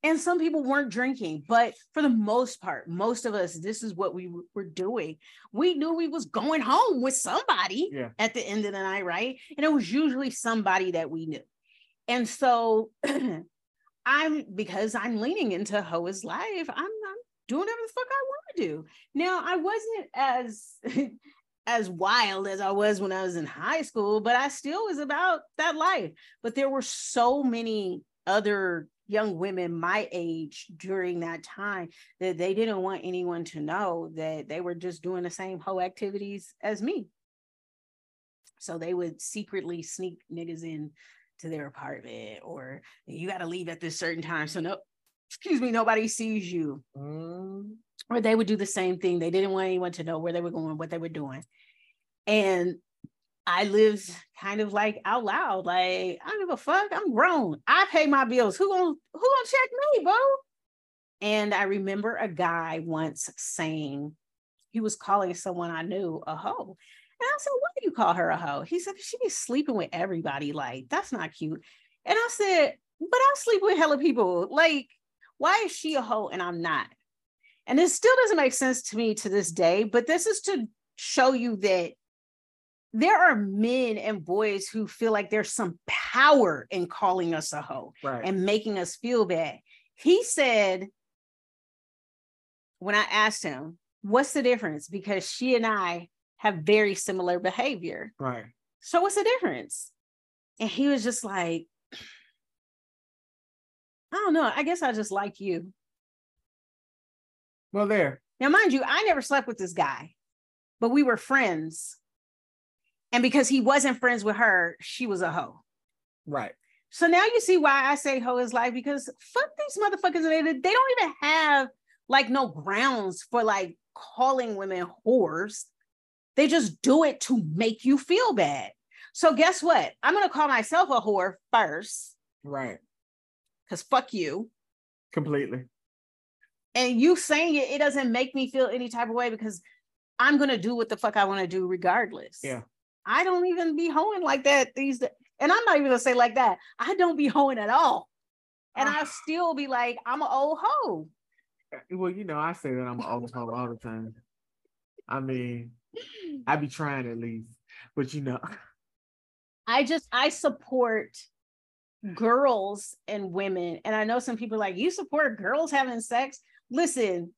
And some people weren't drinking, but for the most part, most of us, this is what we were doing. We knew we was going home with somebody Yeah. at the end of the night, right? And it was usually somebody that we knew. And so I'm because I'm leaning into Hoa's life, I'm, I'm doing whatever the fuck I want to do. Now I wasn't as as wild as I was when I was in high school, but I still was about that life. But there were so many other young women my age during that time that they didn't want anyone to know that they were just doing the same hoe activities as me. So they would secretly sneak niggas in to their apartment or you got to leave at this certain time. So no, excuse me, nobody sees you Mm, or they would do the same thing. They didn't want anyone to know where they were going, what they were doing. And I lived kind of like out loud, like I don't give a fuck. I'm grown. I pay my bills. Who gonna who gonna check me, bro? And I remember a guy once saying he was calling someone I knew a hoe. And I said, why do you call her a hoe? He said, she be sleeping with everybody. Like, that's not cute. And I said, but I sleep with hella people. Like, why is she a hoe and I'm not? And it still doesn't make sense to me to this day, but this is to show you that there are men and boys who feel like there's some power in calling us a hoe right. and making us feel bad. He said, when I asked him, what's the difference? Because she and I have very similar behavior. right. So what's the difference? And he was just like, I don't know. I guess I just like you. Well, there. Now, mind you, I never slept with this guy, but we were friends. And because he wasn't friends with her, she was a hoe. Right. So now you see why I say hoe is life because fuck these motherfuckers. They, they don't even have like no grounds for like calling women whores. They just do it to make you feel bad. So guess what? I'm gonna call myself a whore first Right. Because fuck you. Completely. And you saying it, it doesn't make me feel any type of way because I'm gonna do what the fuck I want to do regardless. Yeah. I don't even be hoeing like that these days. And I'm not even gonna say like that. I don't be hoeing at all. And I Ah. still be like, I'm an old hoe. Well, you know, I say that I'm an old hoe all the time. I mean, I be trying at least, but you know, I just I support girls and women. And I know some people are like, you support girls having sex. Listen,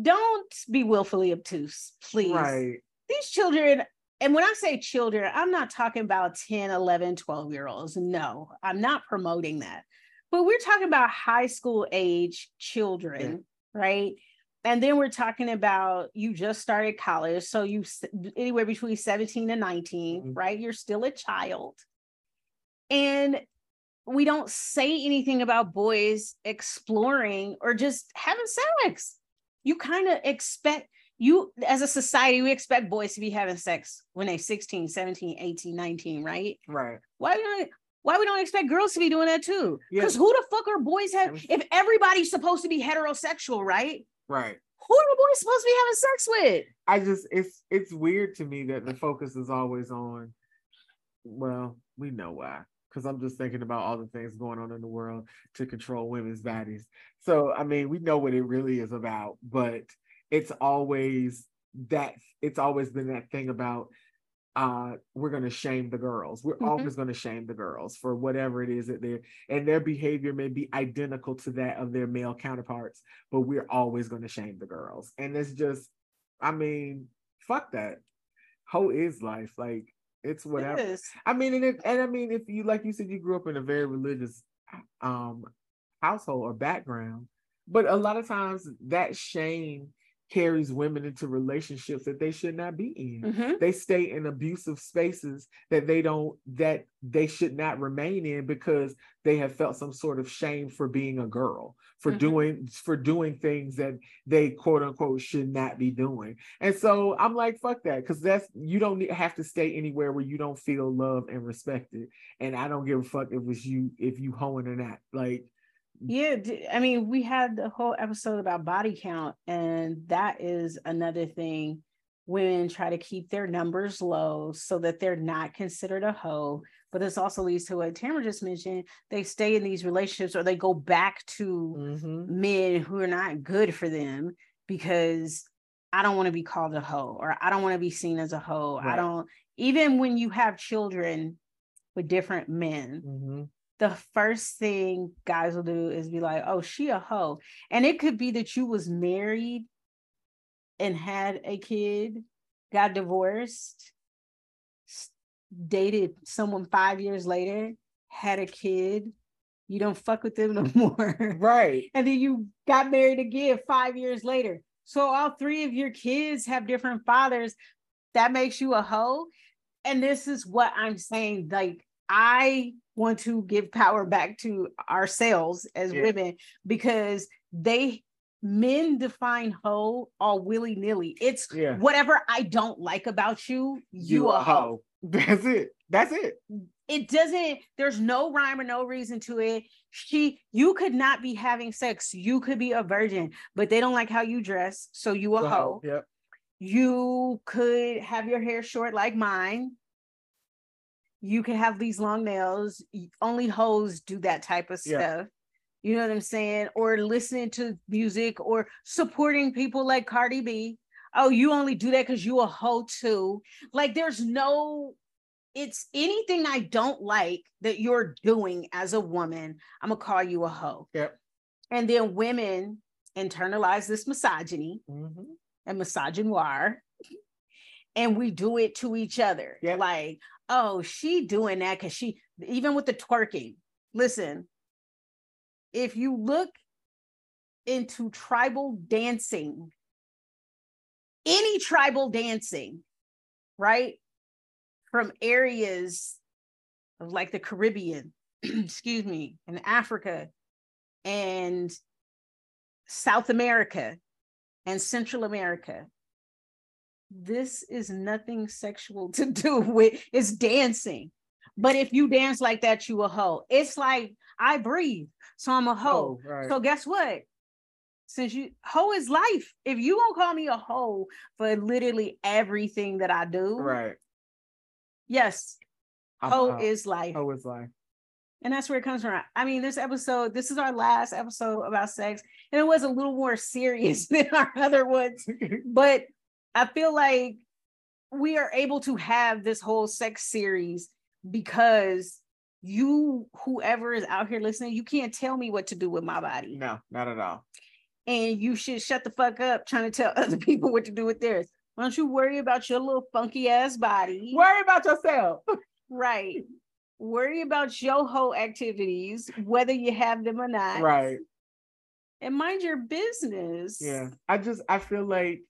don't be willfully obtuse, please. right. These children, and when I say children, I'm not talking about 10, 11, 12 year olds. No, I'm not promoting that. But we're talking about high school age children, right? And then we're talking about you just started college. So you anywhere between 17 and 19, Mhm. right? You're still a child. And we don't say anything about boys exploring or just having sex. You kind of expect you as a society we expect boys to be having sex when they're 16 17 18 19 right right why don't why we don't expect girls to be doing that too because Yeah. who the fuck are boys have if everybody's supposed to be heterosexual right right who are the boys supposed to be having sex with I just it's it's weird to me that the focus is always on well, we know why. Because I'm just thinking about all the things going on in the world to control women's bodies. So I mean, we know what it really is about, but it's always that it's always been that thing about uh we're gonna shame the girls. We're Mhm. always gonna shame the girls for whatever it is that they're and their behavior may be identical to that of their male counterparts, but we're always gonna shame the girls. And it's just I mean, fuck that. Hoe is life. Like it's whatever. I mean, and, it, and I mean, if you like you said, you grew up in a very religious um household or background, but a lot of times that shame carries women into relationships that they should not be in. Mhm. They stay in abusive spaces that they don't that they should not remain in because they have felt some sort of shame for being a girl, for Mhm. doing for doing things that they quote unquote should not be doing. And so I'm like, fuck that, because that's you don't need, have to stay anywhere where you don't feel loved and respected. And I don't give a fuck if it's you if you hoeing or not. Like, Yeah, i mean, we had the whole episode about body count, and that is another thing. Women try to keep their numbers low so that they're not considered a hoe. But this also leads to what Tamara just mentioned. They stay in these relationships or they go back to mhm, men who are not good for them because I don't want to be called a hoe or I don't want to be seen as a hoe. I don't, even when you have children with different men, mhm, the first thing guys will do is be like, "Oh, she a hoe," and it could be that you was married and had a kid, got divorced, dated someone five years later, had a kid. You don't fuck with them no more, right. and then you got married again five years later. So all three of your kids have different fathers. That makes you a hoe. And this is what I'm saying. Like, I want to give power back to ourselves as Yeah. women because they men define hoe all willy-nilly. It's Yeah. whatever I don't like about you, you, a hoe. That's it. That's it. It doesn't, there's no rhyme or no reason to it. She, you could not be having sex. You could be a virgin, but they don't like how you dress. So you a hoe. Yep. You could have your hair short like mine. You can have these long nails. Only hoes do that type of Yeah. stuff. You know what I'm saying? Or listening to music or supporting people like Cardi B. Oh, you only do that because you a hoe too. Like there's no, it's anything I don't like that you're doing as a woman, I'm gonna call you a hoe. Yep. And then women internalize this misogyny Mhm. and misogynoir and we do it to each other Yep. like oh she doing that because she even with the twerking listen if you look into tribal dancing any tribal dancing right from areas of like the caribbean excuse me and africa and south america and Central America. This is nothing sexual to do with it's dancing. But if you dance like that, you a hoe. It's like I breathe, so I'm a hoe. Oh, right. So guess what? Since you hoe is life. If you gonna call me a hoe for literally everything that I do, right. yes, I'm hoe is life. Hoe is life. And that's where it comes from. I mean, this episode, this is our last episode about sex, and it was a little more serious than our other ones. but I feel like we are able to have this whole sex series because you, whoever is out here listening, you can't tell me what to do with my body. no, not at all. And you should shut the fuck up trying to tell other people what to do with theirs. Why don't you worry about your little funky ass body? Worry about yourself. Right. Worry about your whole activities, whether you have them or not. right. And mind your business. Yeah. I just I feel like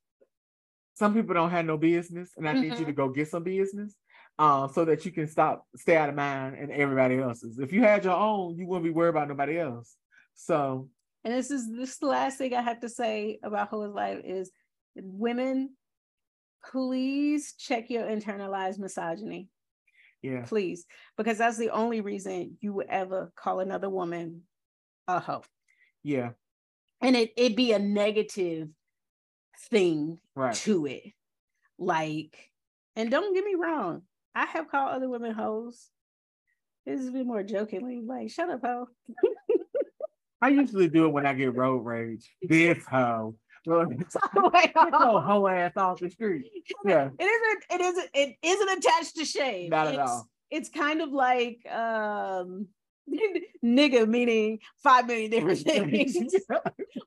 some people don't have no business, and I need you Mm-hmm. to go get some business. um, so that you can stop, stay out of mine and everybody else's. If you had your own, you wouldn't be worried about nobody else. So, and this is this last thing I have to say about Ho's life is women, please check your internalized misogyny. Yeah. Please, because that's the only reason you would ever call another woman a hoe. Yeah. And it it be a negative thing right. to it. Like, and don't get me wrong, I have called other women hoes. This has been more jokingly, like, shut up, hoe. I usually do it when I get road rage. This hoe. Oh, hoe ass off the street. Yeah. It isn't, it isn't, it isn't attached to shame. Not it's, at all. It's kind of like um nigga meaning five million different things.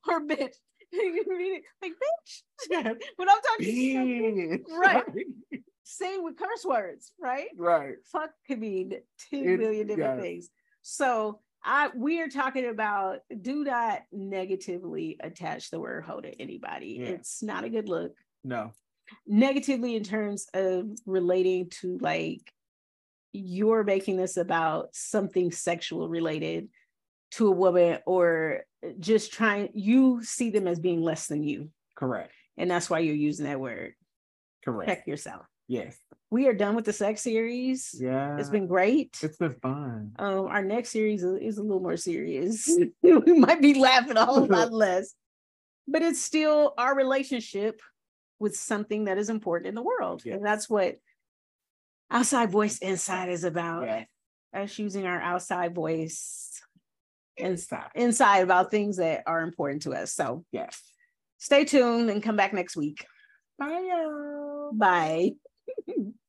or bitch. like bitch. when I'm talking right. Same with curse words, right? Right. Fuck could mean two million different yes. things. So I we are talking about do not negatively attach the word hoe to anybody. Yeah. It's not a good look. No. Negatively in terms of relating to like you're making this about something sexual related to a woman or just trying you see them as being less than you. Correct. And that's why you're using that word. Correct. Check yourself. Yes. We are done with the sex series. Yeah. It's been great. It's been fun. Um, our next series is a little more serious. we might be laughing a whole lot less, but it's still our relationship with something that is important in the world. Yes. And that's what outside voice inside is about. Yes. Us using our outside voice inside inside about things that are important to us. So yes. Stay tuned and come back next week. Bye. y'all. Bye.